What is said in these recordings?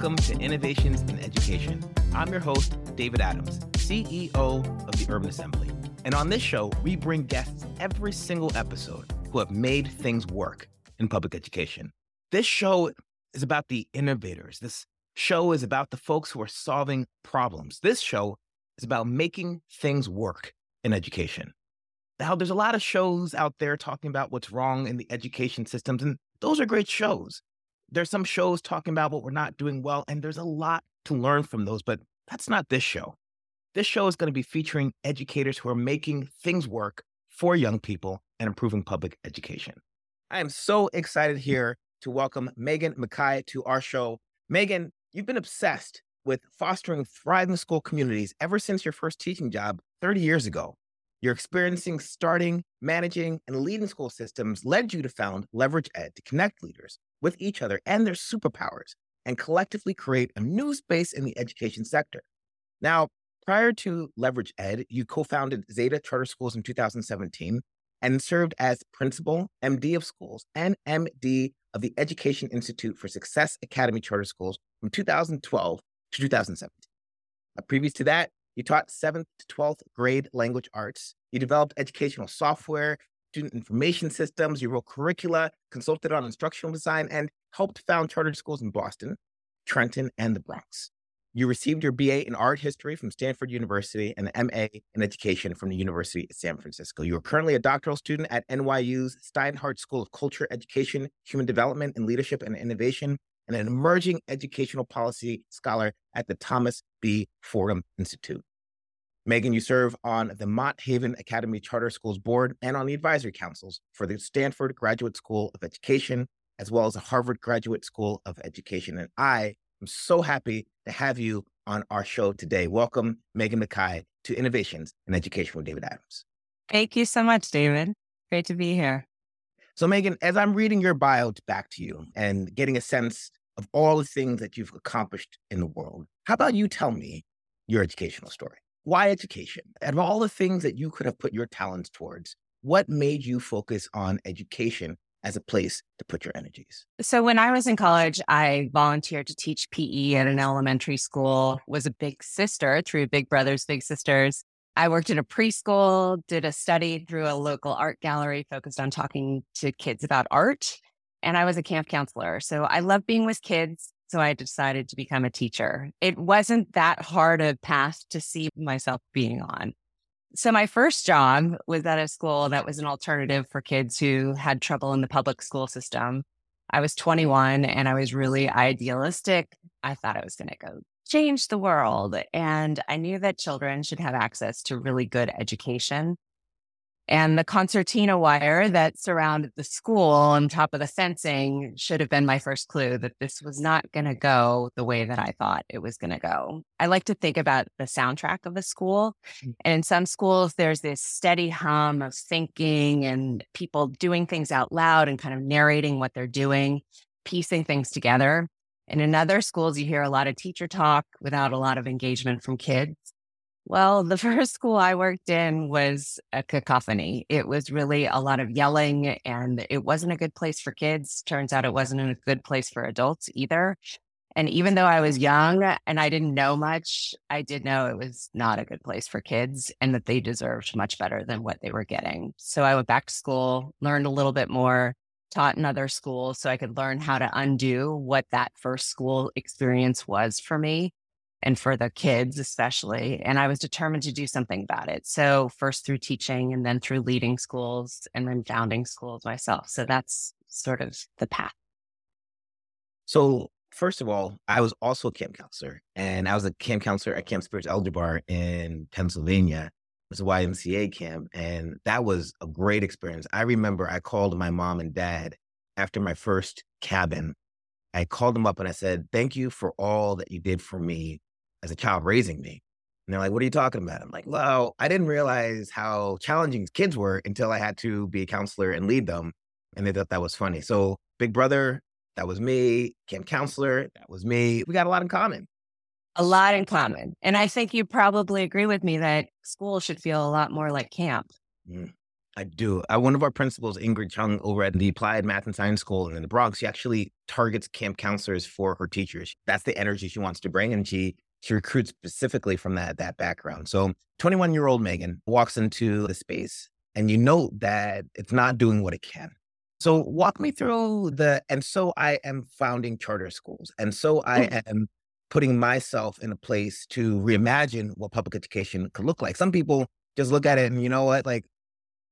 welcome to Innovations in Education. I'm your host, David Adams, CEO of the Urban Assembly. And on this show, we bring guests every single episode who have made things work in public education. This show is about the innovators. This show is about the folks who are solving problems. This show is about making things work in education. Now, there's a lot of shows out there talking about what's wrong in the education systems, and those are great shows. There's some shows talking about what we're not doing well, and there's a lot to learn from those, but that's not this show. This show is going to be featuring educators who are making things work for young people and improving public education. I am so excited here to welcome Meghan Mackay to our show. Meghan, you've been obsessed with fostering thriving school communities ever since your first teaching job 30 years ago. Your experiencing starting, managing, and leading school systems led you to found LeveragED to connect leaders with each other and their superpowers and collectively create a new space in the education sector. Now, prior to LeveragED, you co founded Zeta Charter Schools in 2017 and served as principal, MD of schools, and MD of the Education Institute for Success Academy Charter Schools from 2012 to 2017. Uh, previous to that, you taught 7th to 12th grade language arts. You developed educational software, student information systems. You wrote curricula, consulted on instructional design, and helped found charter schools in Boston, Trenton, and the Bronx. You received your BA in art history from Stanford University and an MA in education from the University of San Francisco. You are currently a doctoral student at NYU's Steinhardt School of Culture, Education, Human Development, and Leadership and Innovation, and an emerging educational policy scholar at the Thomas B. Fordham Institute. Meghan, you serve on the Mott Haven Academy Charter Schools Board and on the advisory councils for the Stanford Graduate School of Education, as well as the Harvard Graduate School of Education. And I am so happy to have you on our show today. Welcome, Meghan Mackay, to Innovations in Education with David Adams. Thank you so much, David. Great to be here. So, Meghan, as I'm reading your bio back to you and getting a sense of all the things that you've accomplished in the world, how about you tell me your educational story? Why education? Out of all the things that you could have put your talents towards, what made you focus on education as a place to put your energies? So when I was in college, I volunteered to teach PE at an elementary school, was a big sister through Big Brothers Big Sisters. I worked in a preschool, did a study through a local art gallery focused on talking to kids about art, and I was a camp counselor. So I love being with kids. So I decided to become a teacher. It wasn't that hard a path to see myself being on. So my first job was at a school that was an alternative for kids who had trouble in the public school system. I was 21 and I was really idealistic. I thought I was going to go change the world. And I knew that children should have access to really good education. And the concertina wire that surrounded the school on top of the fencing should have been my first clue that this was not going to go the way that I thought it was going to go. I like to think about the soundtrack of the school. Mm. And in some schools, there's this steady hum of thinking and people doing things out loud and kind of narrating what they're doing, piecing things together. And in other schools, you hear a lot of teacher talk without a lot of engagement from kids. Well, the first school I worked in was a cacophony. It was really a lot of yelling, and it wasn't a good place for kids. Turns out it wasn't a good place for adults either. And even though I was young and I didn't know much, I did know it was not a good place for kids and that they deserved much better than what they were getting. So I went back to school, learned a little bit more, taught in other schools so I could learn how to undo what that first school experience was for me and for the kids especially and i was determined to do something about it. So first through teaching and then through leading schools and then founding schools myself. So that's sort of the path. So first of all i was also a camp counselor and i was a camp counselor at camp Speers Eljabar in pennsylvania. It was a ymca camp and that was a great experience. I remember i called my mom and dad after my first cabin. I called them up and I said, Thank you for all that you did for me as a child raising me. And they're like, what are you talking about? I'm like, well, I didn't realize how challenging kids were until I had to be a counselor and lead them. And they thought that was funny. So, Big Brother, that was me. Camp counselor, that was me. We got a lot in common. A lot in common. And I think you probably agree with me that school should feel a lot more like camp. Mm. I do. Uh, one of our principals, Ingrid Chung, over at the Applied Math and Science School in the Bronx, she actually targets camp counselors for her teachers. That's the energy she wants to bring, and she she recruits specifically from that that background. So, 21 year old Meghan walks into the space, and you know that it's not doing what it can. So, walk me through the. And so, I am founding charter schools, and so I mm. am putting myself in a place to reimagine what public education could look like. Some people just look at it and you know what, like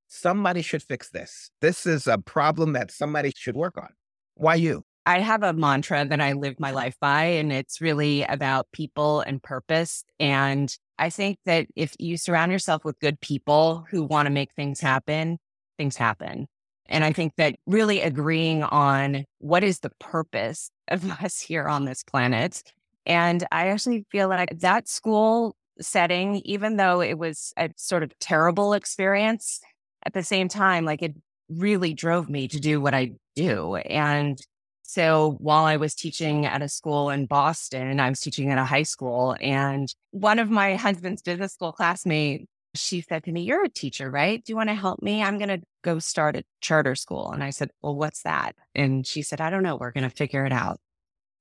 somebody should fix this. This is a problem that somebody should work on. Why you? I have a mantra that I live my life by, and it's really about people and purpose. And I think that if you surround yourself with good people who want to make things happen, things happen. And I think that really agreeing on what is the purpose of us here on this planet. And I actually feel like that school setting, even though it was a sort of terrible experience, at the same time, like it really drove me to do what I do. And so while I was teaching at a school in Boston, I was teaching at a high school. And one of my husband's business school classmates, she said to me, You're a teacher, right? Do you want to help me? I'm going to go start a charter school. And I said, Well, what's that? And she said, I don't know. We're going to figure it out.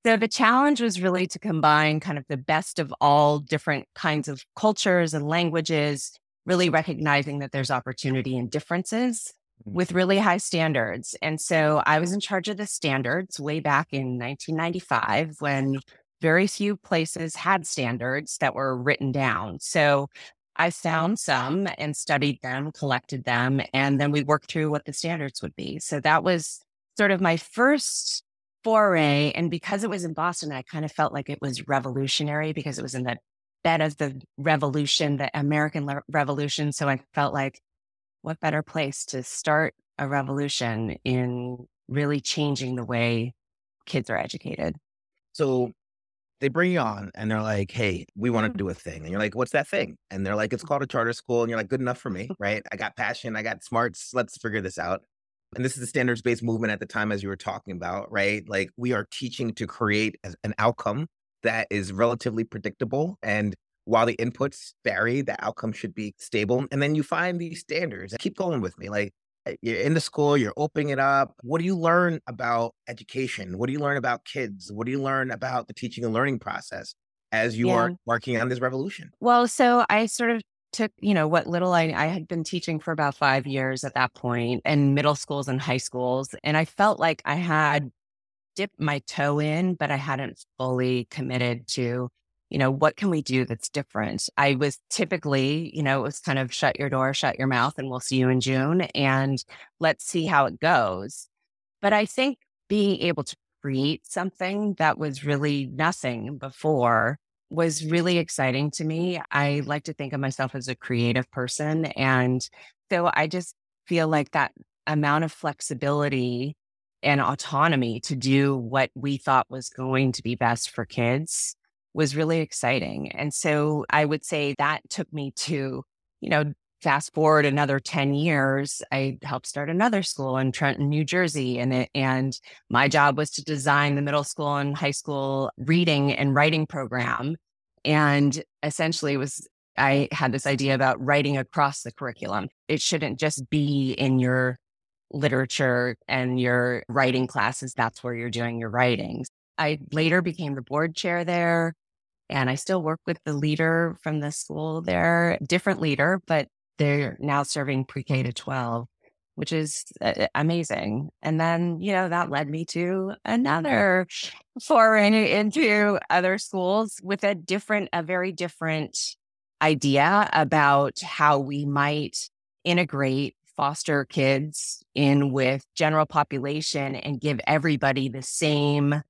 So the challenge was really to combine kind of the best of all different kinds of cultures and languages really recognizing that there's opportunity and differences. Mm. with really high standards. And so I was in charge of the standards way back in 1995 when very few places had standards that were written down. So I found some and studied them, collected them, and then we worked through what the standards would be. So that was sort of my first foray. And because it was in Boston, I kind of felt like it was revolutionary because it was in the bed of the revolution, the American Revolution. So I felt like, what better place to start a revolution in really changing the way kids are educated? So they bring you on and they're like, hey, we want to mm-hmm. do a thing. And you're like, what's that thing? And they're like, it's called a charter school. And you're like, good enough for me, right? I got passion, I got smarts. Let's figure this out. And this is the standards based movement at the time, as you were talking about, right? Like we are teaching to create an outcome that is relatively predictable. And while the inputs vary, the outcome should be stable. And then you find these standards. Keep going with me. Like eh, you're in the school, you're opening it up. What do you learn about education? What do you learn about kids? What do you learn about the teaching and learning process as you yeah. are working on this revolution? Well, so I sort of took, you know, what little I, I had been teaching for about five years at that point in middle schools and high schools. And I felt like I had dipped my toe in, but I hadn't fully committed to, you know, what can we do that's different? I was typically, you know, it was kind of shut your door, shut your mouth, and we'll see you in June and let's see how it goes. But I think being able to create something that was really nothing before was really exciting to me. I like to think of myself as a creative person. And so I just feel like that amount of flexibility and autonomy to do what we thought was going to be best for kids was really exciting. And so I would say that took me to, you know, fast forward another 10 years, I helped start another school in Trenton, New Jersey. And it, and my job was to design the middle school and high school reading and writing program. And essentially was I had this idea about writing across the curriculum. It shouldn't just be in your literature and your writing classes, that's where you're doing your writings. I later became the board chair there and I still work with the leader from the school there, different leader, but they're now serving pre K to 12, which is uh, amazing. And then, you know, that led me to another foray into other schools with a different, a very different idea about how we might integrate foster kids in with general population and give everybody the same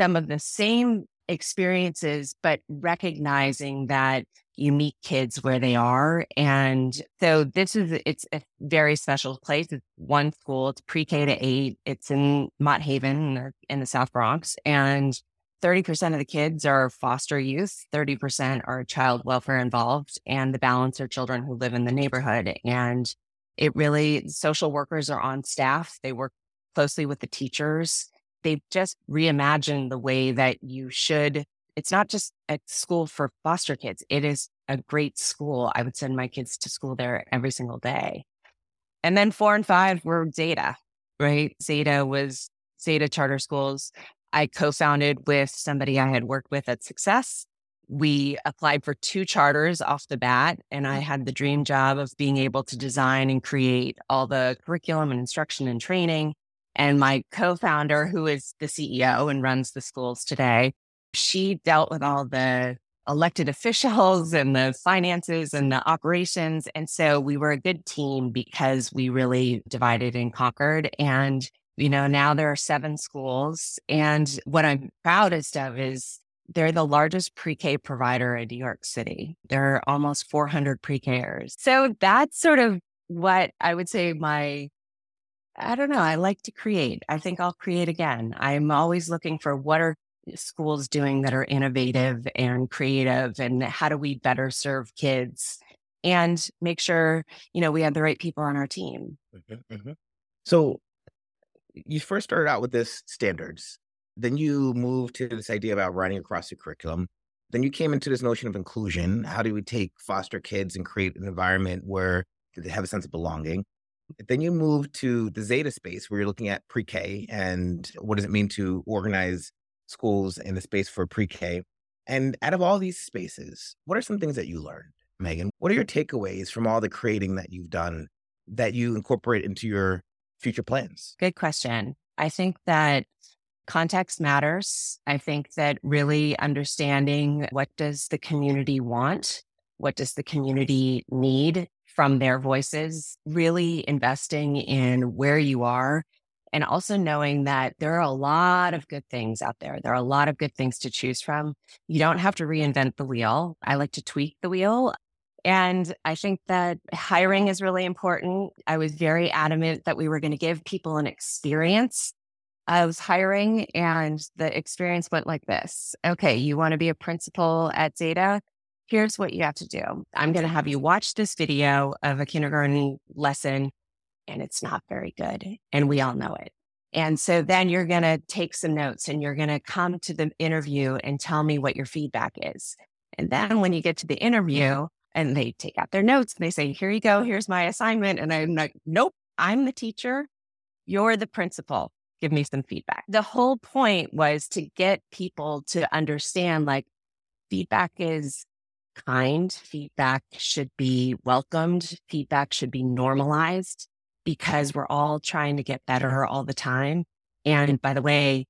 some of the same experiences but recognizing that you meet kids where they are and so this is it's a very special place it's one school it's pre-k to 8 it's in mott haven in the south bronx and 30% of the kids are foster youth, 30% are child welfare involved, and the balance are children who live in the neighborhood. And it really, social workers are on staff. They work closely with the teachers. They've just reimagined the way that you should. It's not just a school for foster kids. It is a great school. I would send my kids to school there every single day. And then four and five were Zeta, right? Zeta was Zeta Charter Schools. I co founded with somebody I had worked with at Success. We applied for two charters off the bat, and I mm. had the dream job of being able to design and create all the curriculum and instruction and training. And my co founder, who is the CEO and runs the schools today, she dealt with all the elected officials and the finances and the operations. And so we were a good team because we really divided and conquered. And, you know, now there are seven schools. And what I'm proudest of is they're the largest pre K provider in New York City. There are almost 400 pre Kers. So that's sort of what I would say my I don't know. I like to create. I think I'll create again. I'm always looking for what are schools doing that are innovative and creative and how do we better serve kids and make sure you know we have the right people on our team mm-hmm, mm-hmm. so you first started out with this standards then you moved to this idea about writing across the curriculum then you came into this notion of inclusion how do we take foster kids and create an environment where they have a sense of belonging then you move to the zeta space where you're looking at pre-k and what does it mean to organize schools in the space for pre-K. And out of all these spaces, what are some things that you learned, Meghan? What are your takeaways from all the creating that you've done that you incorporate into your future plans? Good question. I think that context matters. I think that really understanding what does the community want? What does the community need from their voices? Really investing in where you are and also knowing that there are a lot of good things out there. There are a lot of good things to choose from. You don't have to reinvent the wheel. I like to tweak the wheel. And I think that hiring is really important. I was very adamant that we were going to give people an experience of hiring, and the experience went like this Okay, you want to be a principal at Zeta? Here's what you have to do I'm going to have you watch this video of a kindergarten lesson and it's not very good. And we all know it. And so then you're going to take some notes and you're going to come to the interview and tell me what your feedback is. And then when you get to the interview and they take out their notes and they say, here you go, here's my assignment. And I'm like, nope, I'm the teacher. You're the principal. Give me some feedback. The whole point was to get people to understand like feedback is kind, feedback should be welcomed, feedback should be normalized because we're all trying to get better all the time. And by the way,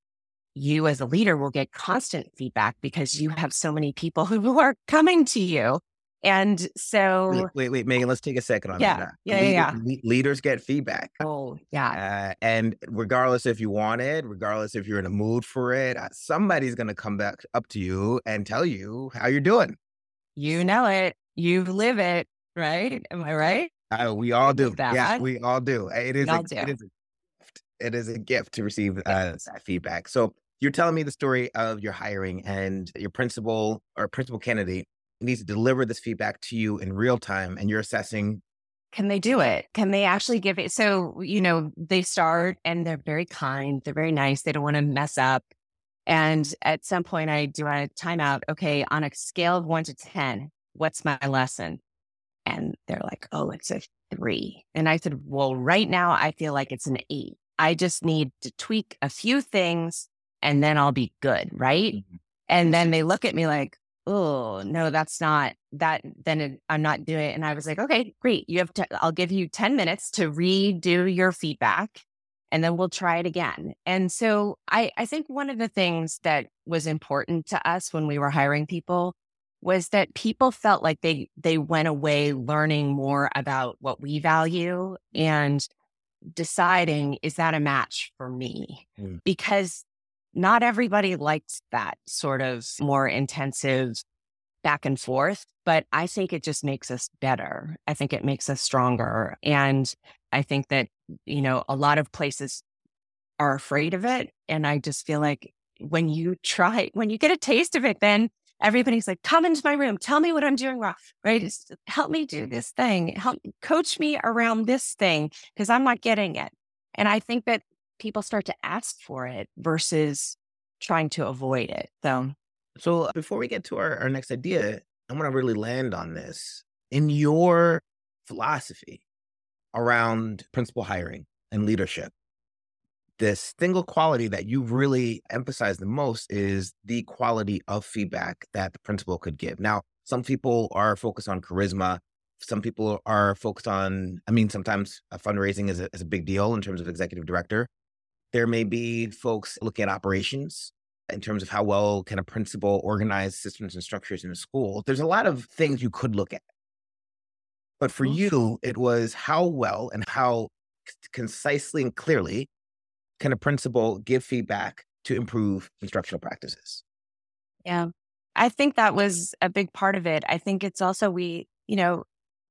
you as a leader will get constant feedback because you have so many people who are coming to you. And so, wait, wait, wait Meghan, let's take a second on yeah, that. Yeah, yeah, yeah. Leaders get feedback. Oh, yeah. Uh, and regardless if you want it, regardless if you're in a mood for it, uh, somebody's going to come back up to you and tell you how you're doing. You know it. You live it, right? Am I right? Uh, we all do. That. Yeah, we all do. It is, a, it is a gift. It is a gift to receive uh, that feedback. So you're telling me the story of your hiring and your principal or principal candidate needs to deliver this feedback to you in real time and you're assessing can they do it? Can they actually give it? So, you know, they start and they're very kind, they're very nice, they don't want to mess up. And at some point, I do a timeout. Okay, on a scale of one to 10, what's my lesson? And they're like, oh, it's a three. And I said, well, right now I feel like it's an eight. I just need to tweak a few things and then I'll be good. Right. Mm-hmm. And then they look at me like, oh, no, that's not that. Then it, I'm not doing it. And I was like, okay, great. You have to, I'll give you 10 minutes to redo your feedback and then we'll try it again. And so I, I think one of the things that was important to us when we were hiring people was that people felt like they they went away learning more about what we value and deciding is that a match for me mm. because not everybody likes that sort of more intensive back and forth but i think it just makes us better i think it makes us stronger and i think that you know a lot of places are afraid of it and i just feel like when you try when you get a taste of it then everybody's like, come into my room, tell me what I'm doing wrong, right? Just help me do this thing, help coach me around this thing because I'm not getting it. And I think that people start to ask for it versus trying to avoid it. So, so uh, before we get to our, our next idea, I want to really land on this. In your philosophy, around principal hiring and leadership, this single quality that you really emphasize the most is the quality of feedback that the principal could give. Now, some people are focused on charisma. Some people are focused on, I mean, sometimes fundraising is a, is a big deal in terms of executive director. There may be folks looking at operations in terms of how well can a principal organize systems and structures in a school. There's a lot of things you could look at. But for mm-hmm. you, it was how well and how concisely and clearly can a principal give feedback to improve instructional practices? Yeah. I think that was a big part of it. I think it's also we, you know,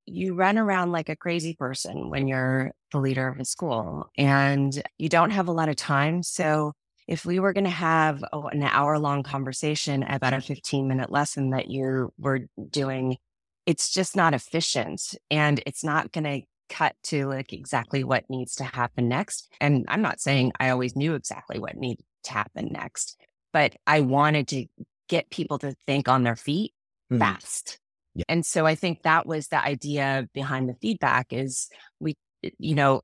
you run around like a crazy person when you're the leader of a school and you don't have a lot of time. So if we were going to have oh, an hour long conversation about a 15 minute lesson that you were doing, it's just not efficient and it's not going to cut to like exactly what needs to happen next. And I'm not saying I always knew exactly what needed to happen next, but I wanted to get people to think on their feet mm-hmm. fast. Yeah. And so I think that was the idea behind the feedback is we, you know,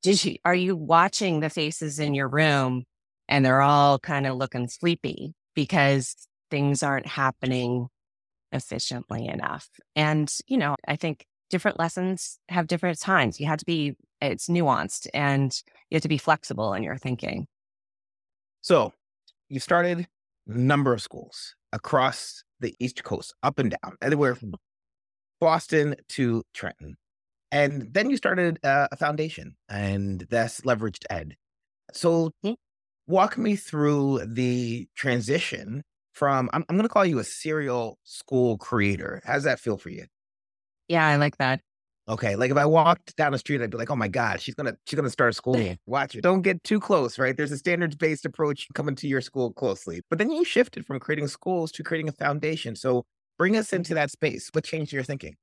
did you, are you watching the faces in your room and they're all kind of looking sleepy because things aren't happening efficiently enough? And, you know, I think different lessons have different times. You have to be, it's nuanced and you have to be flexible in your thinking. So you started a number of schools across the East Coast, up and down, anywhere from Boston to Trenton. And then you started a foundation, and that's LeveragED. So, mm-hmm. Walk me through the transition from, I'm, I'm going to call you a serial school creator. How's that feel for you? Yeah, I like that. Okay, like if I walked down the street, I'd be like, "Oh my god, she's gonna she's gonna start a school. Watch it. Don't get too close, right? There's a standards based approach coming to your school closely. But then you shifted from creating schools to creating a foundation. So bring us into that space. What changed your thinking?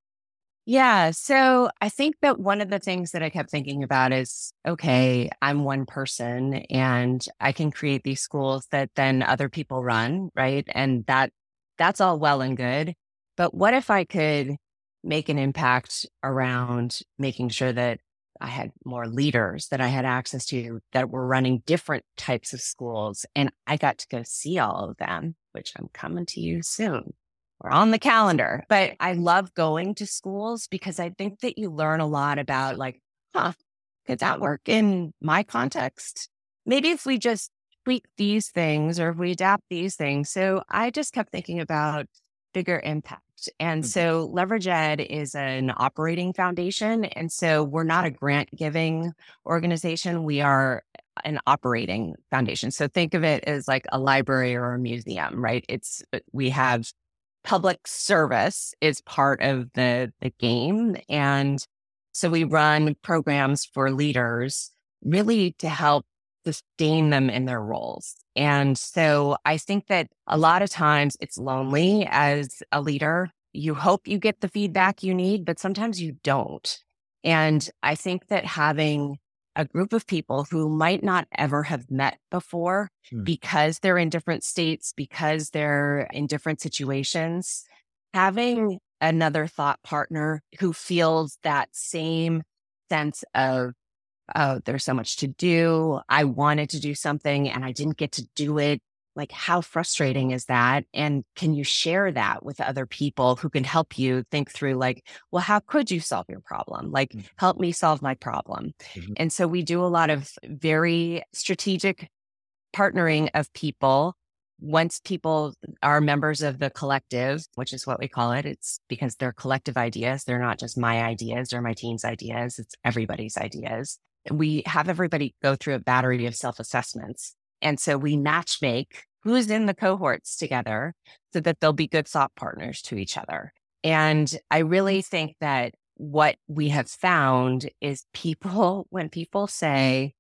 Yeah. So I think that one of the things that I kept thinking about is okay, I'm one person and I can create these schools that then other people run, right? And that that's all well and good. But what if I could make an impact around making sure that I had more leaders that I had access to that were running different types of schools. And I got to go see all of them, which I'm coming to you soon. We're on the calendar. But I love going to schools because I think that you learn a lot about, like, huh, could that work in my context? Maybe if we just tweak these things or if we adapt these things. So I just kept thinking about bigger impact. And mm-hmm. so LeveragED is an operating foundation. And so we're not a grant giving organization. We are an operating foundation. So think of it as like a library or a museum, right? It's, uh, we have public service is part of the, the game. And so we run programs for leaders really to help sustain them in their roles. And so I think that a lot of times it's lonely as a leader. You hope you get the feedback you need, but sometimes you don't. And I think that having a group of people who might not ever have met before hmm. because they're in different states, because they're in different situations, having another thought partner who feels that same sense of oh, there's so much to do. I wanted to do something and I didn't get to do it. Like, how frustrating is that? And can you share that with other people who can help you think through, like, well, how could you solve your problem? Like, mm-hmm. help me solve my problem. Mm-hmm. And so we do a lot of very strategic partnering of people once people are members of the collective, which is what we call it, it's because they're collective ideas. They're not just my ideas or my team's ideas. It's everybody's ideas we have everybody go through a battery of self assessments. And so we match make who's in the cohorts together so that they'll be good thought partners to each other. And I really think that what we have found is people, when people say,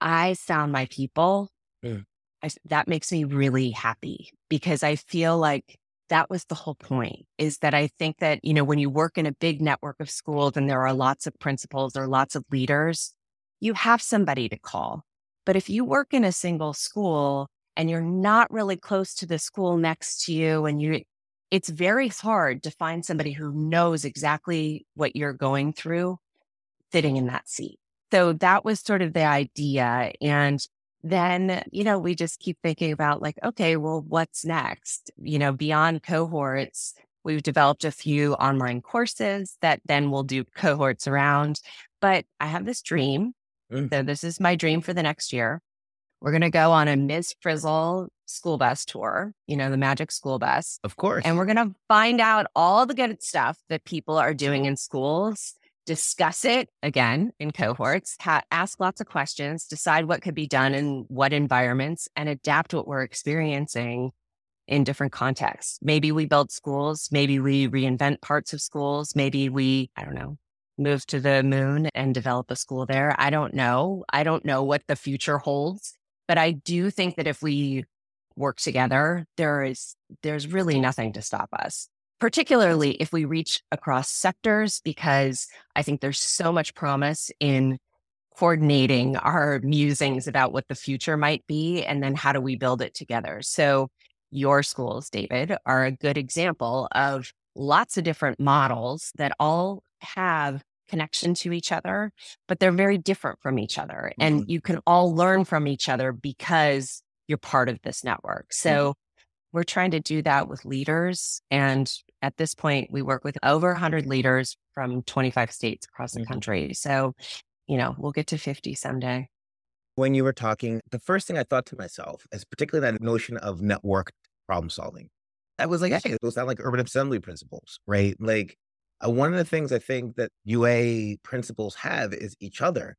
I found my people, mm. I, that makes me really happy because I feel like that was the whole point is that I think that, you know, when you work in a big network of schools and there are lots of principals or lots of leaders, you have somebody to call. But if you work in a single school and you're not really close to the school next to you and you, it's very hard to find somebody who knows exactly what you're going through sitting in that seat. So that was sort of the idea. And then, you know, we just keep thinking about like, okay, well, what's next? You know, beyond cohorts, we've developed a few online courses that then we'll do cohorts around. But I have this dream. Mm. So this is my dream for the next year. We're going to go on a Ms. Frizzle school bus tour, you know, the magic school bus. Of course. And we're going to find out all the good stuff that people are doing in schools, discuss it again in cohorts, ha- ask lots of questions, decide what could be done in what environments, and adapt what we're experiencing in different contexts. Maybe we build schools, maybe we reinvent parts of schools, maybe we, I don't know, move to the moon and develop a school there. I don't know. I don't know what the future holds. But I do think that if we work together, there is there's really nothing to stop us. Particularly if we reach across sectors, because I think there's so much promise in coordinating our musings about what the future might be and then how do we build it together. So your schools, David, are a good example of lots of different models that all have connection to each other, but they're very different from each other. Mm-hmm. And you can all learn from each other because you're part of this network. Mm-hmm. So mm-hmm. we're trying to do that with leaders. And at this point, we work with over 100 leaders from 25 states across the mm-hmm. country. So, you know, we'll get to 50 someday. When you were talking, the first thing I thought to myself is particularly that notion of network problem solving. I was like, hey, those sound like urban assembly principles, right? Like uh, one of the things I think that UA principals have is each other.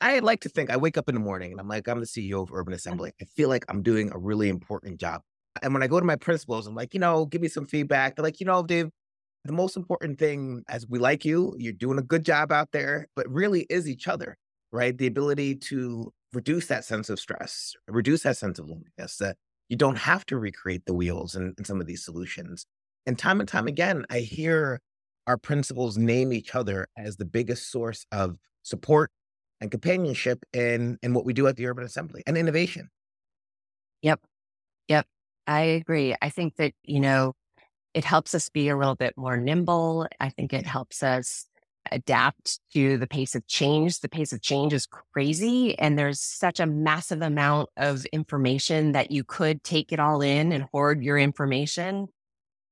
I like to think I wake up in the morning and I'm like, I'm the CEO of Urban Assembly. I feel like I'm doing a really important job. And when I go to my principals, I'm like, you know, give me some feedback. They're like, you know, Dave, the most important thing as we like you, you're doing a good job out there, but really is each other, right? The ability to reduce that sense of stress, reduce that sense of loneliness, that you don't have to recreate the wheels in, in some of these solutions. And time and time again, I hear our principals name each other as the biggest source of support and companionship in, in what we do at the Urban Assembly and innovation. Yep. Yep. I agree. I think that, you know, it helps us be a little bit more nimble. I think it helps us adapt to the pace of change. The pace of change is crazy. And there's such a massive amount of information that you could take it all in and hoard your information,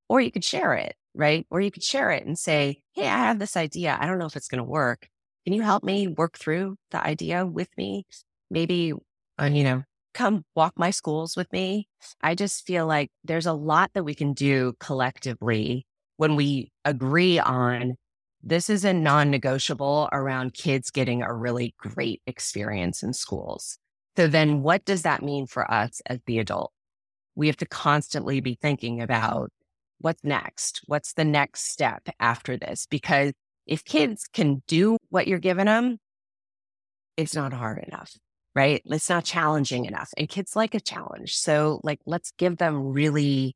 or you could share it right? Or you could share it and say, Hey, I have this idea. I don't know if it's going to work. Can you help me work through the idea with me? Maybe, uh, you know, come walk my schools with me. I just feel like there's a lot that we can do collectively when we agree on this is a non negotiable around kids getting a really great experience in schools. So then what does that mean for us as the adult? We have to constantly be thinking about what's next? What's the next step after this? Because if kids can do what you're giving them, it's not hard enough, right? It's not challenging enough. And kids like a challenge. So, like, let's give them really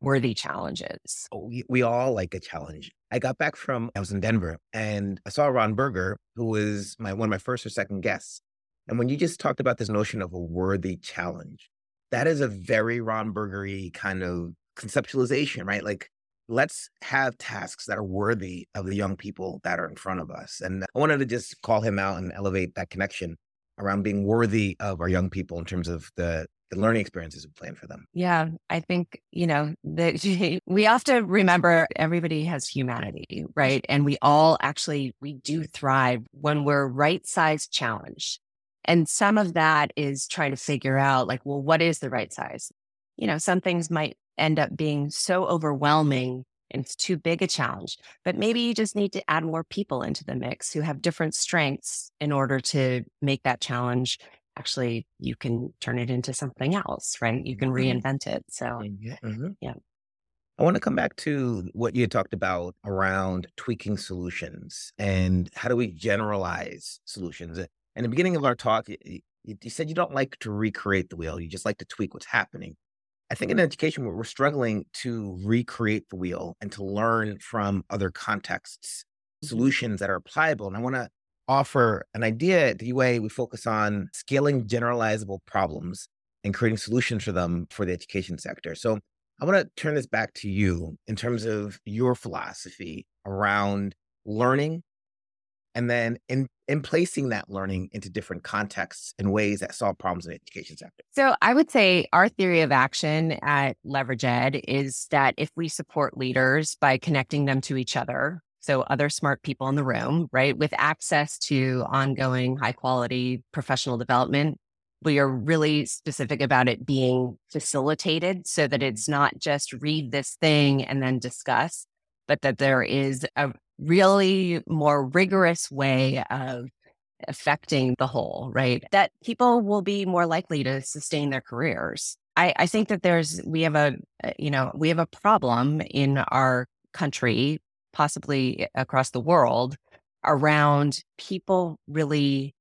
worthy challenges. Oh, we, all like a challenge. I got back from, I was in Denver and I saw Ron Berger, who was my one of my first or second guests. And when you just talked about this notion of a worthy challenge, that is a very Ron Bergery kind of conceptualization, right? Like, let's have tasks that are worthy of the young people that are in front of us. And I wanted to just call him out and elevate that connection around being worthy of our young people in terms of the, the learning experiences we plan for them. Yeah, I think, you know, that we often remember everybody has humanity, right? And we all actually, we do thrive when we're right size challenged. And some of that is trying to figure out like, well, what is the right size? You know, some things might end up being so overwhelming and it's too big a challenge. But maybe you just need to add more people into the mix who have different strengths in order to make that challenge. Actually, you can turn it into something else, right? You can reinvent it. So, mm-hmm. yeah. I want to come back to what you talked about around tweaking solutions and how do we generalize solutions. In the beginning of our talk, you, you said you don't like to recreate the wheel, you just like to tweak what's happening. I think in education, we're struggling to recreate the wheel and to learn from other contexts, mm-hmm. solutions that are applicable. And I want to offer an idea at the way we focus on scaling generalizable problems and creating solutions for them for the education sector. So I want to turn this back to you in terms of your philosophy around learning and then in in placing that learning into different contexts and ways that solve problems in the education sector? So I would say our theory of action at LeveragED is that if we support leaders by connecting them to each other, so other smart people in the room, right, with access to ongoing high quality professional development, we are really specific about it being facilitated so that it's not just read this thing and then discuss, but that there is a really more rigorous way of affecting the whole, right? That people will be more likely to sustain their careers. I, I think that there's, we have a, uh, you know, we have a problem in our country, possibly across the world, around people really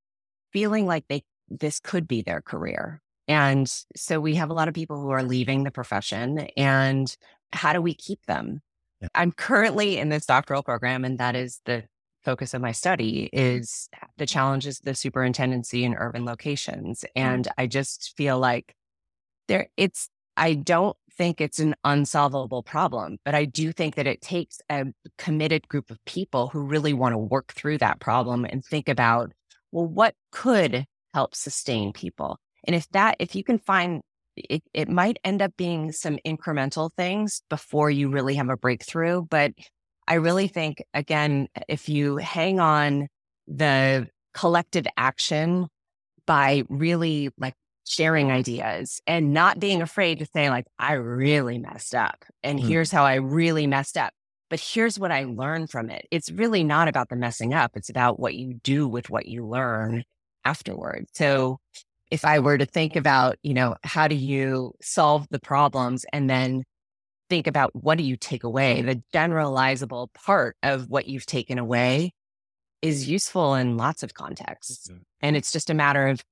feeling like they, this could be their career. And so we have a lot of people who are leaving the profession and how do we keep them? Yeah. I'm currently in this doctoral program, and that is the focus of my study is the challenges of the superintendency in urban locations. Mm. And I just feel like there it's I don't think it's an unsolvable problem, but I do think that it takes a committed group of people who really want to work through that problem and think about, well, what could help sustain people? And if that, if you can find it, it might end up being some incremental things before you really have a breakthrough. But I really think, again, if you hang on the collective action by really like sharing ideas and not being afraid to say, like, I really messed up. And mm. here's how I really messed up. But here's what I learned from it. It's really not about the messing up. It's about what you do with what you learn afterward. So if I were to think about, you know, how do you solve the problems and then think about what do you take away, the generalizable part of what you've taken away is useful in lots of contexts. Mm-hmm. And it's just a matter of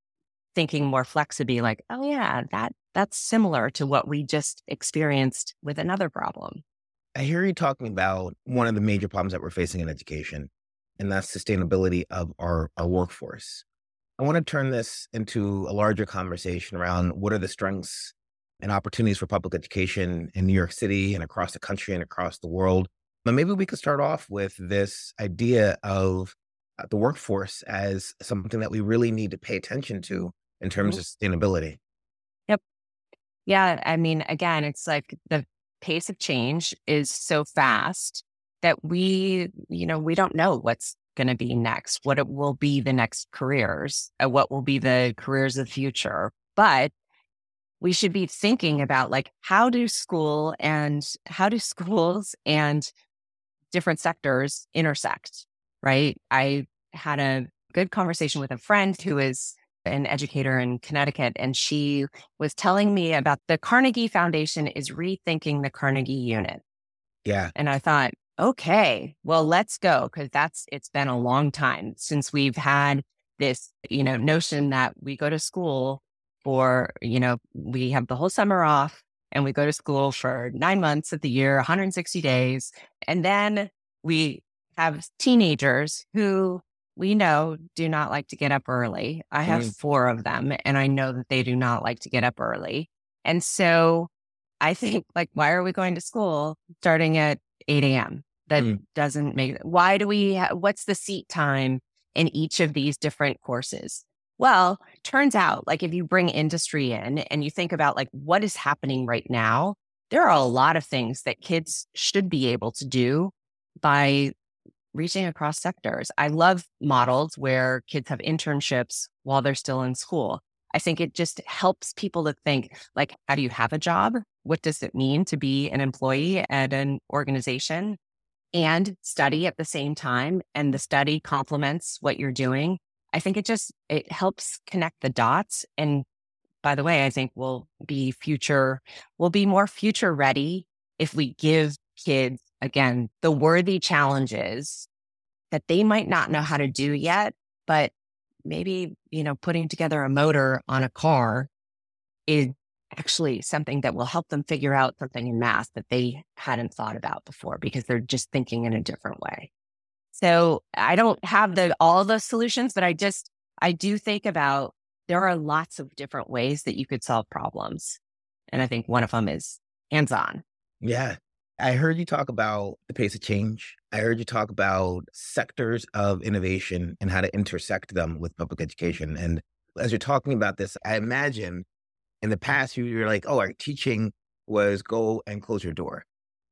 thinking more flexibly like, oh yeah, that that's similar to what we just experienced with another problem. I hear you talking about one of the major problems that we're facing in education, and that's sustainability of our, our workforce. I want to turn this into a larger conversation around what are the strengths and opportunities for public education in New York City and across the country and across the world. But maybe we could start off with this idea of uh, the workforce as something that we really need to pay attention to in terms mm-hmm. of sustainability. Yep. Yeah. I mean, again, it's like the pace of change is so fast that we, you know, we don't know what's going to be next, what it will be the next careers, uh, what will be the careers of the future. But we should be thinking about like how do school and how do schools and different sectors intersect, right? I had a good conversation with a friend who is an educator in Connecticut, and she was telling me about the Carnegie Foundation is rethinking the Carnegie unit. Yeah. And I thought, okay, well, let's go. Cause that's, it's been a long time since we've had this, you know, notion that we go to school for, you know, we have the whole summer off and we go to school for nine months of the year, 160 days. And then we have teenagers who we know do not like to get up early. I have mm. four of them and I know that they do not like to get up early. And so I think like, why are we going to school starting at 8 a.m.? That mm. doesn't make why do we ha- what's the seat time in each of these different courses? Well turns out like if you bring industry in and you think about like what is happening right now there are a lot of things that kids should be able to do by reaching across sectors. I love models where kids have internships while they're still in school. I think it just helps people to think like how do you have a job? What does it mean to be an employee at an organization and study at the same time and the study complements what you're doing i think it just it helps connect the dots and by the way i think we'll be future we'll be more future ready if we give kids again the worthy challenges that they might not know how to do yet but maybe you know putting together a motor on a car is actually something that will help them figure out something in math that they hadn't thought about before because they're just thinking in a different way. So I don't have the all the solutions, but I just I do think about there are lots of different ways that you could solve problems. And I think one of them is hands-on. Yeah. I heard you talk about the pace of change. I heard you talk about sectors of innovation and how to intersect them with public education. And as you're talking about this, I imagine in the past you were like, oh, our teaching was go and close your door.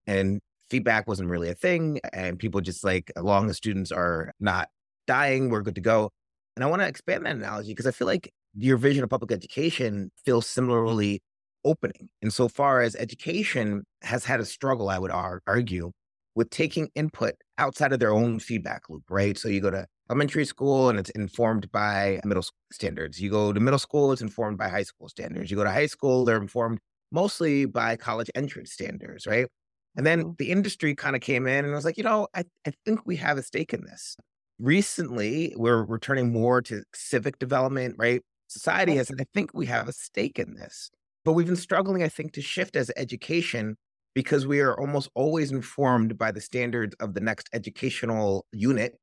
And feedback wasn't really a thing. And people just like, as long as students are not dying, we're good to go. And I want to expand that analogy because I feel like your vision of public education feels similarly opening insofar as education has had a struggle, I would ar- argue, with taking input outside of their own feedback loop, right? So you go to elementary school and it's informed by middle school standards. You go to middle school, it's informed by high school standards. You go to high school, they're informed mostly by college entrance standards, right? And then mm-hmm. the industry kind of came in and was like, you know, I, I think we have a stake in this. Recently, we're returning more to civic development, right? Society has said, I think we have a stake in this. But we've been struggling, I think, to shift as education because we are almost always informed by the standards of the next educational unit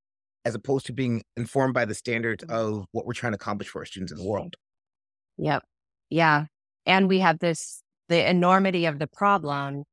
as opposed to being informed by the standards mm-hmm. of what we're trying to accomplish for our students in the world. Yep. Yeah. And we have this the enormity of the problem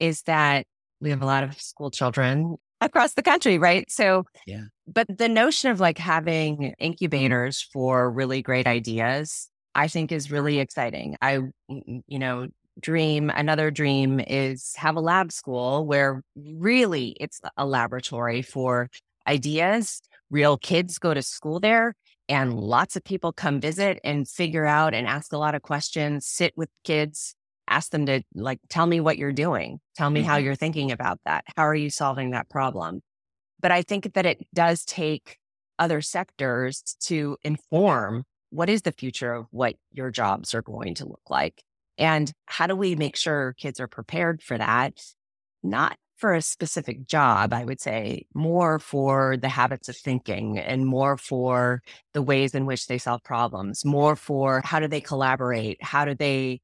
is that we have a lot of school children across the country, right? So, yeah. But the notion of like having incubators for really great ideas I think is really exciting. I, you know, dream, another dream is have a lab school where really it's a laboratory for ideas. Real kids go to school there and lots of people come visit and figure out and ask a lot of questions, sit with kids, ask them to like, tell me what you're doing. Tell me mm-hmm. how you're thinking about that. How are you solving that problem? But I think that it does take other sectors to inform what is the future of what your jobs are going to look like? And how do we make sure kids are prepared for that? Not for a specific job, I would say, more for the habits of thinking and more for the ways in which they solve problems, more for how do they collaborate? How do they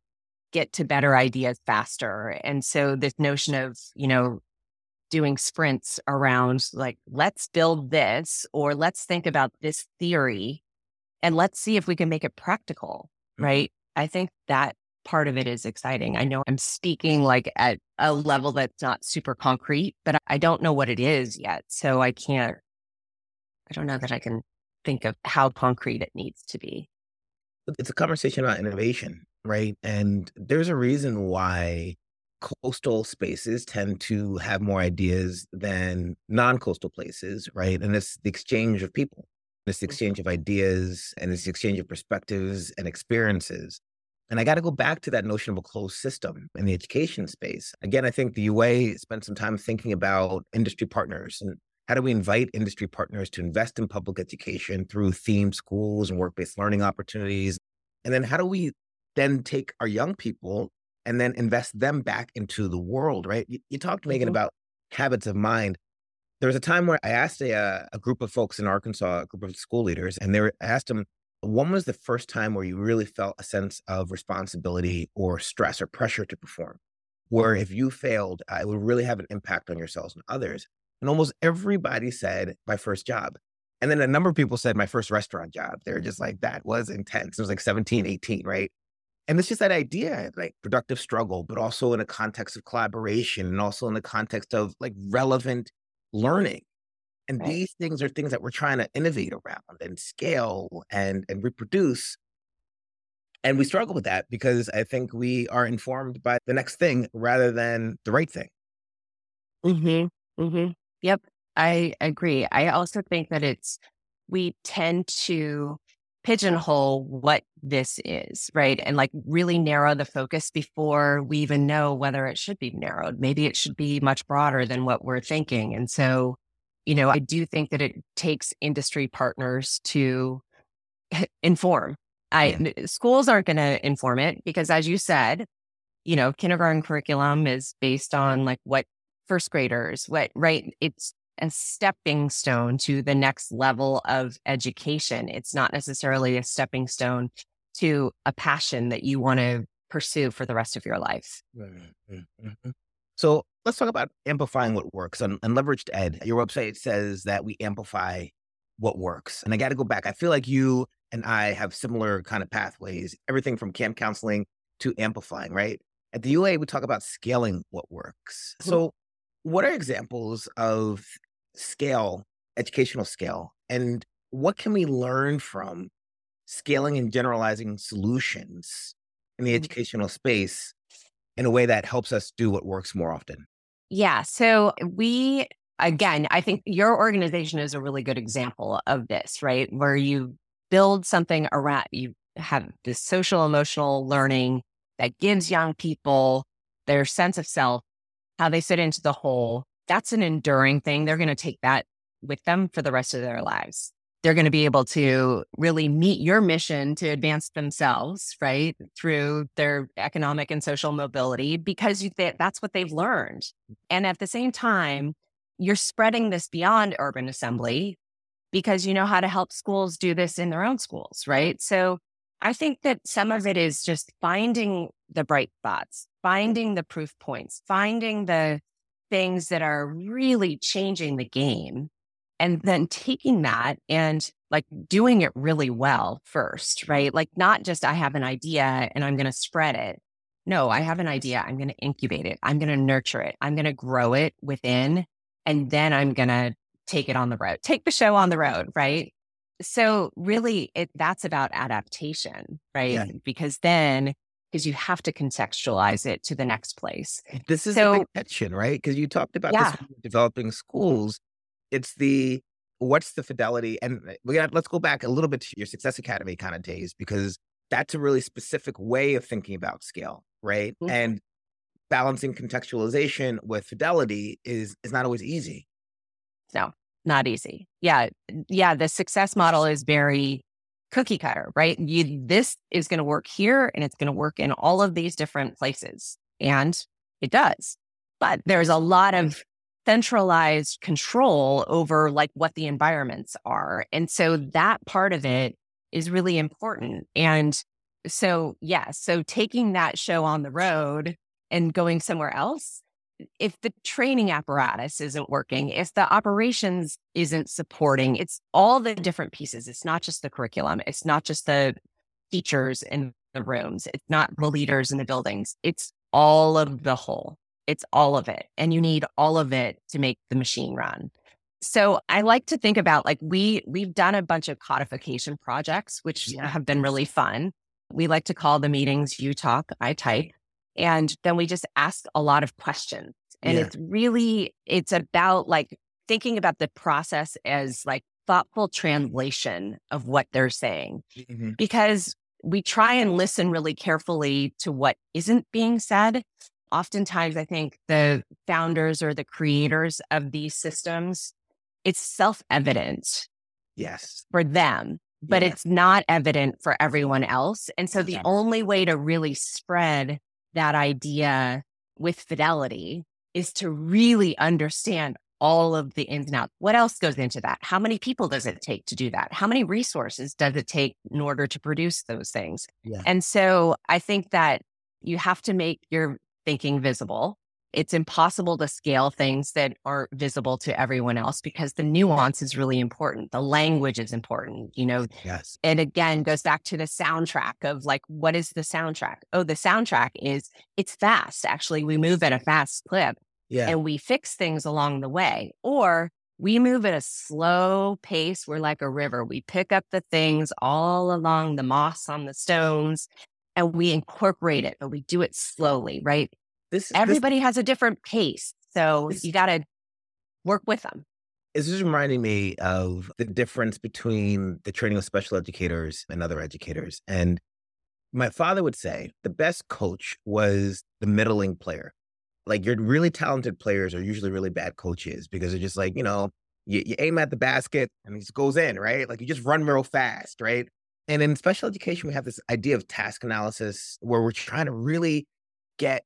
get to better ideas faster? And so this notion of, you know, doing sprints around like, let's build this or let's think about this theory and let's see if we can make it practical, mm-hmm. right? I think that part of it is exciting. I know I'm speaking like at a level that's not super concrete, but I don't know what it is yet. So I can't, I don't know that I can think of how concrete it needs to be. It's a conversation about innovation, right? And there's a reason why coastal spaces tend to have more ideas than non coastal places, right? And it's the exchange of people this mm-hmm. exchange of ideas and this exchange of perspectives and experiences. And I got to go back to that notion of a closed system in the education space. Again, I think the UA spent some time thinking about industry partners and how do we invite industry partners to invest in public education through themed schools and work based learning opportunities? And then how do we then take our young people and then invest them back into the world, right? You, you talked, Meghan, mm-hmm. about habits of mind there was a time where I asked a, uh, a group of folks in Arkansas, a group of school leaders, and they were, I asked them, when was the first time where you really felt a sense of responsibility or stress or pressure to perform? Where if you failed, uh, it would really have an impact on yourselves and others. And almost everybody said, my first job. And then a number of people said, my first restaurant job. They're just like, that was intense. It was like 17, 18, right? And it's just that idea, like productive struggle, but also in a context of collaboration and also in the context of like relevant learning. And right. these things are things that we're trying to innovate around and scale and, and reproduce. And we struggle with that because I think we are informed by the next thing rather than the right thing. Mm-hmm. Mm-hmm. Yep. I agree. I also think that it's, we tend to pigeonhole what this is, right? And like really narrow the focus before we even know whether it should be narrowed. Maybe it should be much broader than what we're thinking. And so, you know, I do think that it takes industry partners to inform. I yeah. schools aren't going to inform it because as you said, you know, kindergarten curriculum is based on like what first graders, what right? It's a stepping stone to the next level of education. It's not necessarily a stepping stone to a passion that you want to pursue for the rest of your life. Mm-hmm. mm-hmm. So let's talk about amplifying what works. On, on LeveragED, your website says that we amplify what works. And I got to go back. I feel like you and I have similar kind of pathways, everything from camp counseling to amplifying, right? at the UA, we talk about scaling what works. So, what are examples of scale, educational scale, and what can we learn from scaling and generalizing solutions in the mm-hmm. educational space in a way that helps us do what works more often? Yeah. So, eh, we, again, I think your organization is a really good example of this, right? Where you build something around, you have this social emotional learning that gives young people their sense of self, how they fit into the whole. That's an enduring thing. They're going to take that with them for the rest of their lives. They're going to be able to really meet your mission to advance themselves, right? Through their economic and social mobility because you, that's what they've learned. And at the same time, you're spreading this beyond urban assembly because you know how to help schools do this in their own schools, right? So I think that some of it is just finding the bright spots, finding the proof points, finding the things that are really changing the game, and then taking that and like doing it really well first, right? Like not just I have an idea and I'm going to spread it. No, I have an idea. I'm going to incubate it. I'm going to nurture it. I'm going to grow it within, and then I'm going to take it on the road, take the show on the road, right? so really it that's about adaptation right yeah. because then because you have to contextualize it to the next place this is so, right because you talked about yeah. this developing schools it's the what's the fidelity and uh, we got let's go back a little bit to your success academy kind of days because that's a really specific way of thinking about scale right mm-hmm. and balancing contextualization with fidelity is is not always easy no not easy. Yeah. Yeah. The success model is very cookie cutter, right? You, this is going to work here and it's going to work in all of these different places. And it does. But there's a lot of centralized control over like what the environments are. And so that part of it is really important. And so, yeah, so taking that show on the road and going somewhere else if the training apparatus isn't working, if the operations isn't supporting, it's all the different pieces. It's not just the curriculum, it's not just the teachers in the rooms, it's not the leaders in the buildings, it's all of the whole. It's all of it. And you need all of it to make the machine run. So I like to think about like we we've done a bunch of codification projects, which yeah. have been really fun. We like to call the meetings you talk, I type. And then we just ask a lot of questions. And yeah. it's really, it's about like thinking about the process as like thoughtful translation of what they're saying. Mm-hmm. Because we try and listen really carefully to what isn't being said. Oftentimes, I think the founders or the creators of these systems, it's self evident. Yes. For them, but yeah. it's not evident for everyone else. And so the yeah. only way to really spread that idea with fidelity is to really understand all of the ins and outs. What else goes into that? How many people does it take to do that? How many resources does it take in order to produce those things? Yeah. And so I think that you have to make your thinking visible it's impossible to scale things that aren't visible to everyone else because the nuance is really important. The language is important, you know. Yes. It again goes back to the soundtrack of like, what is the soundtrack? Oh, the soundtrack is it's fast. Actually, we move at a fast clip. Yeah. And we fix things along the way. Or we move at a slow pace. We're like a river. We pick up the things all along the moss on the stones and we incorporate it, but we do it slowly, right? This everybody this, has a different pace, so this, you got to work with them. This is reminding me of the difference between the training of special educators and other educators. And my father would say the best coach was the middling player. Like your really talented players are usually really bad coaches because they're just like, you know, you, you aim at the basket and it just goes in, right? Like you just run real fast, right? And in special education, we have this idea of task analysis where we're trying to really get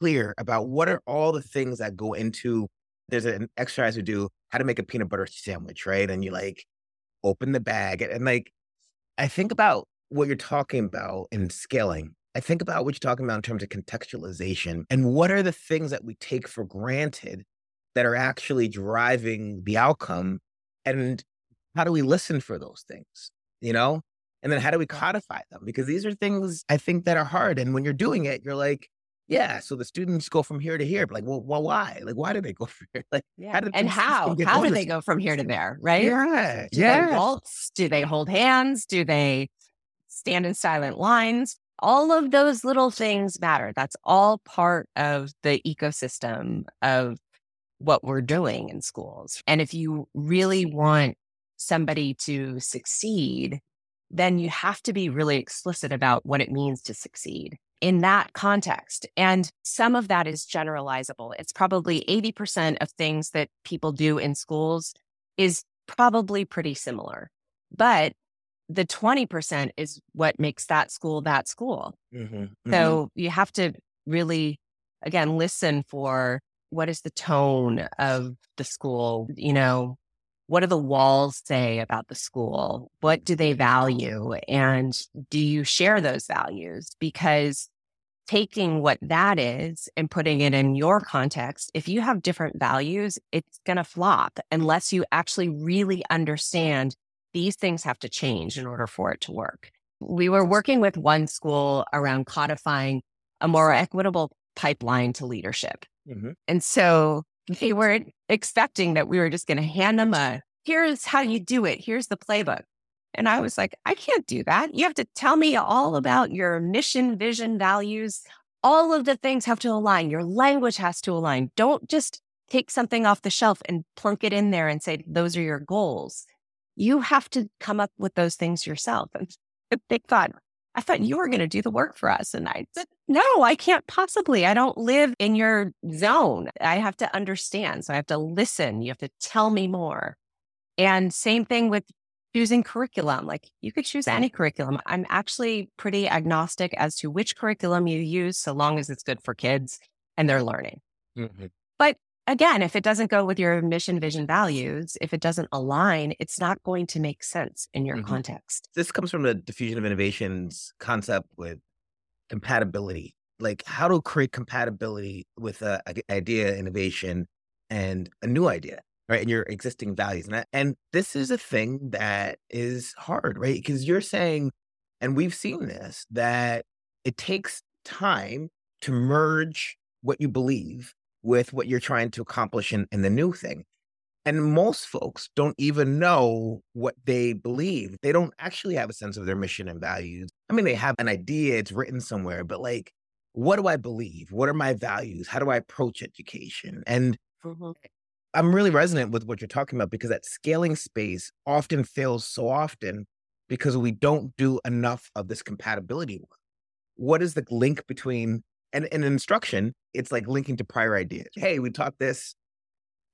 clear about what are all the things that go into there's an exercise we do how to make a peanut butter sandwich, right? And you like open the bag and, like I think about what you're talking about in scaling. I think about what you're talking about in terms of contextualization and what are the things that we take for granted that are actually driving the outcome and how do we listen for those things, you know? And then how do we codify them? Because these are things I think that are hard. And when you're doing it, you're like, yeah, so the students go from here to here. But like, well, well, why? Like, why do they go from here? Like, Yeah. how did and how? How do they go from here to there? Right? Yeah, Do they waltz? Do they hold hands? Do they stand in silent lines? All of those little things matter. That's all part of the ecosystem of what we're doing in schools. And if you really want somebody to succeed, then you have to be really explicit about what it means to succeed in that context. And some of that is generalizable. It's probably 80% of things that people do in schools is probably pretty similar. But the 20% is what makes that school that school. Mhm, mhm. So you have to really, again, listen for what is the tone of the school? You know, what do the walls say about the school? What do they value? And do you share those values? Because taking what that is and putting it in your context, if you have different values, it's going to flop unless you actually really understand these things have to change in order for it to work. We were working with one school around codifying a more equitable pipeline to leadership. Mhm. And so they weren't expecting that we were just going to hand them a here's how you do it, here's the playbook. And I was like, I can't do that. You have to tell me all about your mission, vision, values. All of the things have to align. Your language has to align. Don't just take something off the shelf and plunk it in there and say, those are your goals. You have to come up with those things yourself. And they thought, I thought you were going to do the work for us. And I said, no, I can't possibly. I don't live in your zone. I have to understand. So I have to listen. You have to tell me more. And same thing with choosing curriculum. Like you could choose any curriculum. I'm actually pretty agnostic as to which curriculum you use, so long as it's good for kids and they're learning. Mhm. Again, if it doesn't go with your mission, vision, values, if it doesn't align, it's not going to make sense in your Mhm. context. This comes from the diffusion of innovations concept with compatibility. Like, how to create compatibility with a, a idea, innovation, and a new idea, right? And your existing values. And, I, and this is a thing that is hard, right? Because you're saying, and we've seen this, that it takes time to merge what you believe with what you're trying to accomplish in, in the new thing. And most folks don't even know what they believe. They don't actually have a sense of their mission and values. I mean, they have an idea, it's written somewhere, but like, what do I believe? What are my values? How do I approach education? And mm-hmm. I'm really resonant with what you're talking about because that scaling space often fails so often because we don't do enough of this compatibility work. What is the link between and in instruction, it's like linking to prior ideas. Hey, we taught this,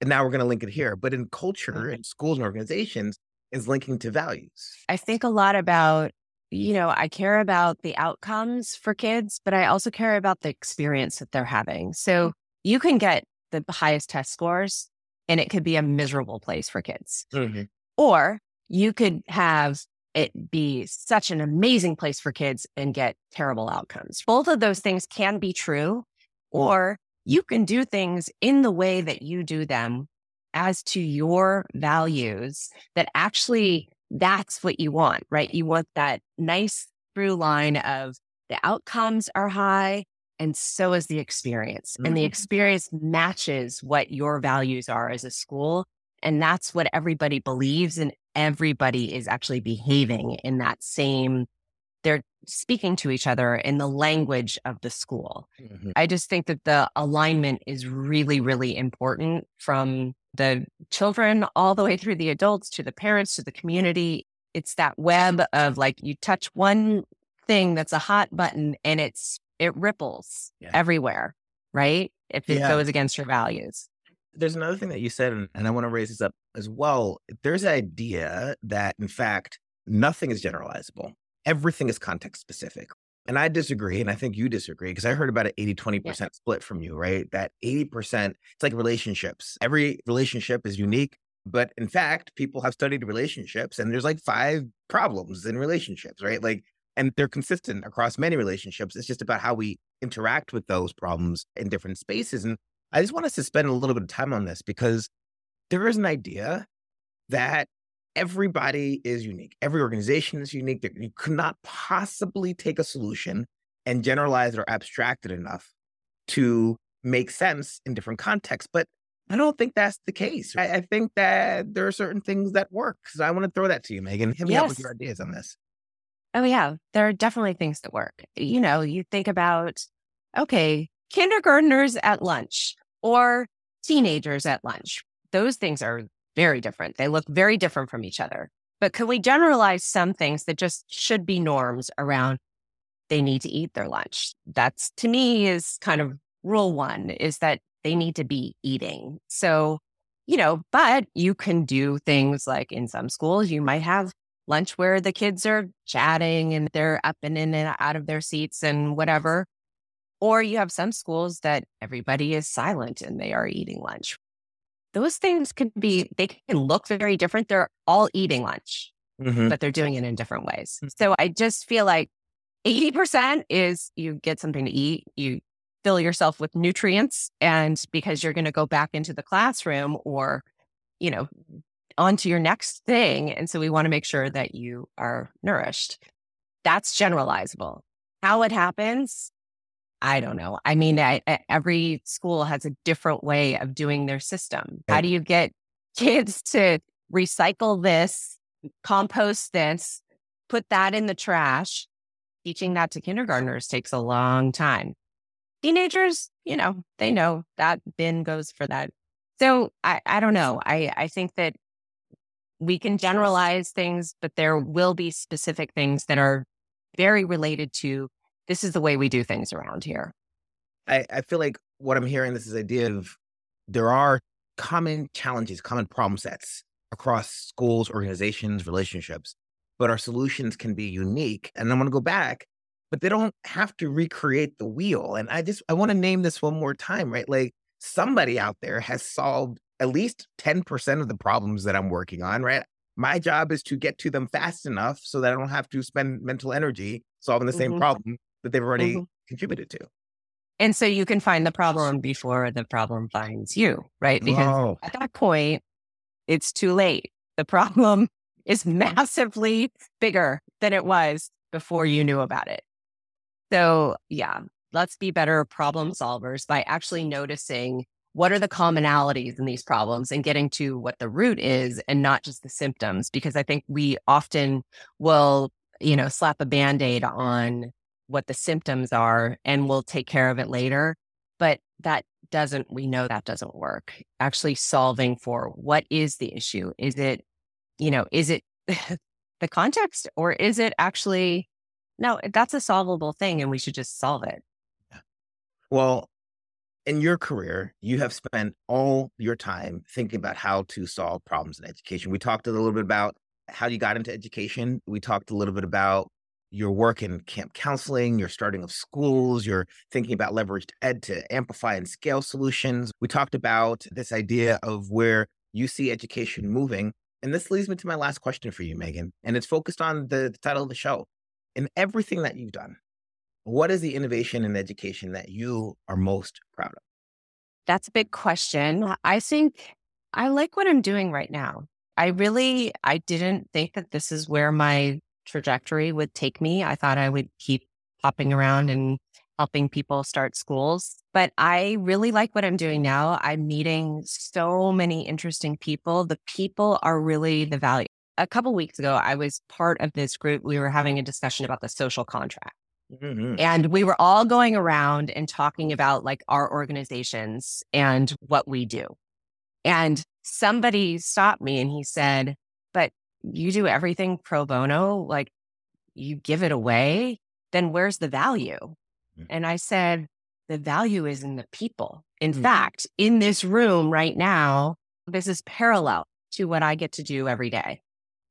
and now we're going to link it here. But in culture, mm-hmm. in schools and organizations, is linking to values. I think a lot about, you know, I care about the outcomes for kids, but I also care about the experience that they're having. So mm. you can get the highest test scores and it could be a miserable place for kids. Mm-hmm. Or you could have it be such an amazing place for kids and get terrible outcomes. Both of those things can be true, or you can do things in the way that you do them as to your values that actually that's what you want, right? You want that nice through line of the outcomes are high and so is the experience. And the Mhm. experience matches what your values are as a school. And that's what everybody believes. And everybody is actually behaving in that same, they're speaking to each other in the language of the school. Mhm. I just think that the alignment is really, really important from the children all the way through the adults to the parents to the community. It's that web of like you touch one thing that's a hot button and it's it ripples Yeah. everywhere, right? If it Yeah. goes against your values. There's another thing that you said, and, and I want to raise this up as well. There's an idea that, in fact, nothing is generalizable, everything is context specific. And I disagree, and I think you disagree because I heard about an 80 20% split from you, right? That 80%, it's like relationships. Every relationship is unique. But in fact, people have studied relationships, and there's like five problems in relationships, right? Like, and they're consistent across many relationships. It's just about how we interact with those problems in different spaces. And I just want us to spend a little bit of time on this because there is an idea that everybody is unique. Every organization is unique. That you could not possibly take a solution and generalize it or abstract it enough to make sense in different contexts. But I don't think that's the case. I, I think that there are certain things that work. So I want to throw that to you, Meghan. Hit me yes. up with your ideas on this. Oh, yeah. There are definitely things that work. You know, you think about, okay, kindergartners at lunch or teenagers at lunch. Those things are very different. They look very different from each other. But can we generalize some things that just should be norms around they need to eat their lunch? That's to me is kind of rule one is that they need to be eating. So, you know, but you can do things like in some schools, you might have lunch where the kids are chatting and they're up and in and out of their seats and whatever. Or you have some schools that everybody is silent and they are eating lunch. Those things can be, they can look very different. They're all eating lunch, mm-hmm. but they're doing it in different ways. Mm-hmm. So I just feel like 80% is you get something to eat, you fill yourself with nutrients, and because you're going to go back into the classroom or, you know, onto your next thing. And so we want to make sure that you are nourished. That's generalizable. How it happens, I don't know. I mean, I, I, every school has a different way of doing their system. How do you get kids to recycle this, compost this, put that in the trash? Teaching that to kindergartners takes a long time. Teenagers, you know, they know that bin goes for that. So I, I don't know. I, I think that we can generalize things, but there will be specific things that are very related to this is the way we do things around here. I, I feel like what I'm hearing this is idea of there are common challenges, common problem sets across schools, organizations, relationships, but our solutions can be unique. And I'm going to go back, but they don't have to recreate the wheel. And I just I want to name this one more time, right? Like somebody out there has solved at least 10% of the problems that I'm working on, right? My job is to get to them fast enough so that I don't have to spend mental energy solving the same mm-hmm. problem that they've already mm-hmm. contributed to. And so you can find the problem before the problem finds you, right? Because at that point, it's too late. The problem is massively bigger than it was before you knew about it. So, yeah, let's be better problem solvers by actually noticing what are the commonalities in these problems and getting to what the root is and not just the symptoms because i think we often will you know slap a band-aid on what the symptoms are and we'll take care of it later but that doesn't we know that doesn't work actually solving for what is the issue is it you know is it the context or is it actually no that's a solvable thing and we should just solve it well in your career, you have spent all your time thinking about how to solve problems in education. We talked a little bit about how you got into education. We talked a little bit about your work in camp counseling, your starting of schools, you're thinking about leveraged ed to amplify and scale solutions. We talked about this idea of where you see education moving. And this leads me to my last question for you, Meghan. And it's focused on the, the title of the show. In everything that you've done, what is the innovation in education that you are most proud of? That's a big question. I think I like what I'm doing right now. I really I didn't think that this is where my trajectory would take me. I thought I would keep hopping around and helping people start schools. But I really like what I'm doing now. I'm meeting so many interesting people. The people are really the value. A couple weeks ago, I was part of this group. We were having a discussion about the social contract. Mm-hmm. And we were all going around and talking about like our organizations and what we do. And somebody stopped me and he said, you do everything pro bono, like you give it away, then where's the value? And I said, The value is in the people. In mm-hmm. fact, in this room right now, this is parallel to what I get to do every day.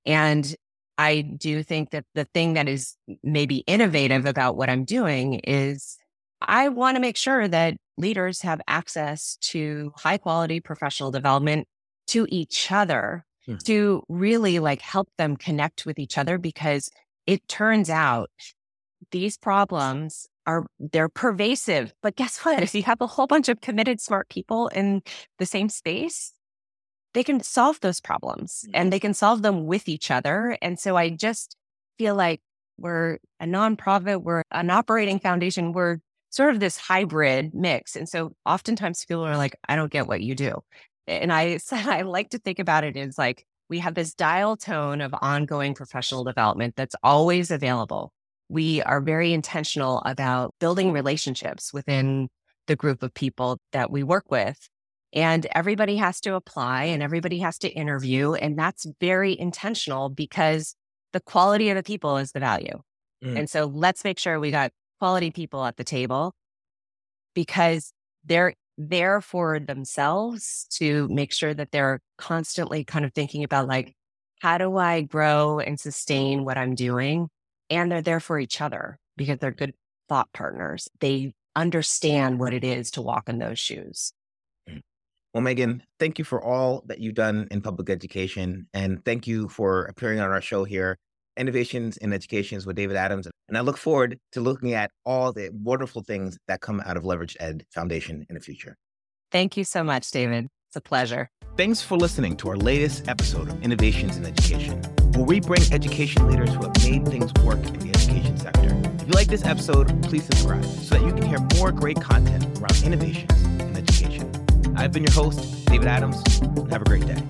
And I do think that the thing that is maybe innovative about what I'm doing is I want to make sure that leaders have access to high quality professional development to each other hmm. to really like help them connect with each other because it turns out these problems are they're pervasive but guess what if you have a whole bunch of committed smart people in the same space they can solve those problems and mm-hmm. they can solve them with each other. And so I just feel like we're a nonprofit, we're an operating foundation, we're sort of this hybrid mix. And so oftentimes people are like, I don't get what you do. And I said, I like to think about it as like, we have this dial tone of ongoing professional development that's always available. We are very intentional about building relationships within the group of people that we work with. And everybody has to apply and everybody has to interview. And that's very intentional because the quality of the people is the value. Mm. And so let's make sure we got quality people at the table because they're there for themselves to make sure that they're constantly kind of thinking about like, how do I grow and sustain what I'm doing? And they're there for each other because they're good thought partners. They understand what it is to walk in those shoes. Mm. Well, Meghan, thank you for all that you've done in public education. And thank you for appearing on our show here Innovations in Educations with David Adams. And I look forward to looking at all the wonderful things that come out of LeveragED Foundation in the future. Thank you so much, David. It's a pleasure. Thanks for listening to our latest episode of Innovations in Education, where we bring education leaders who have made things work in the education sector. If you like this episode, please subscribe so that you can hear more great content around innovations in education. I've been your host, David Adams, and have a great day.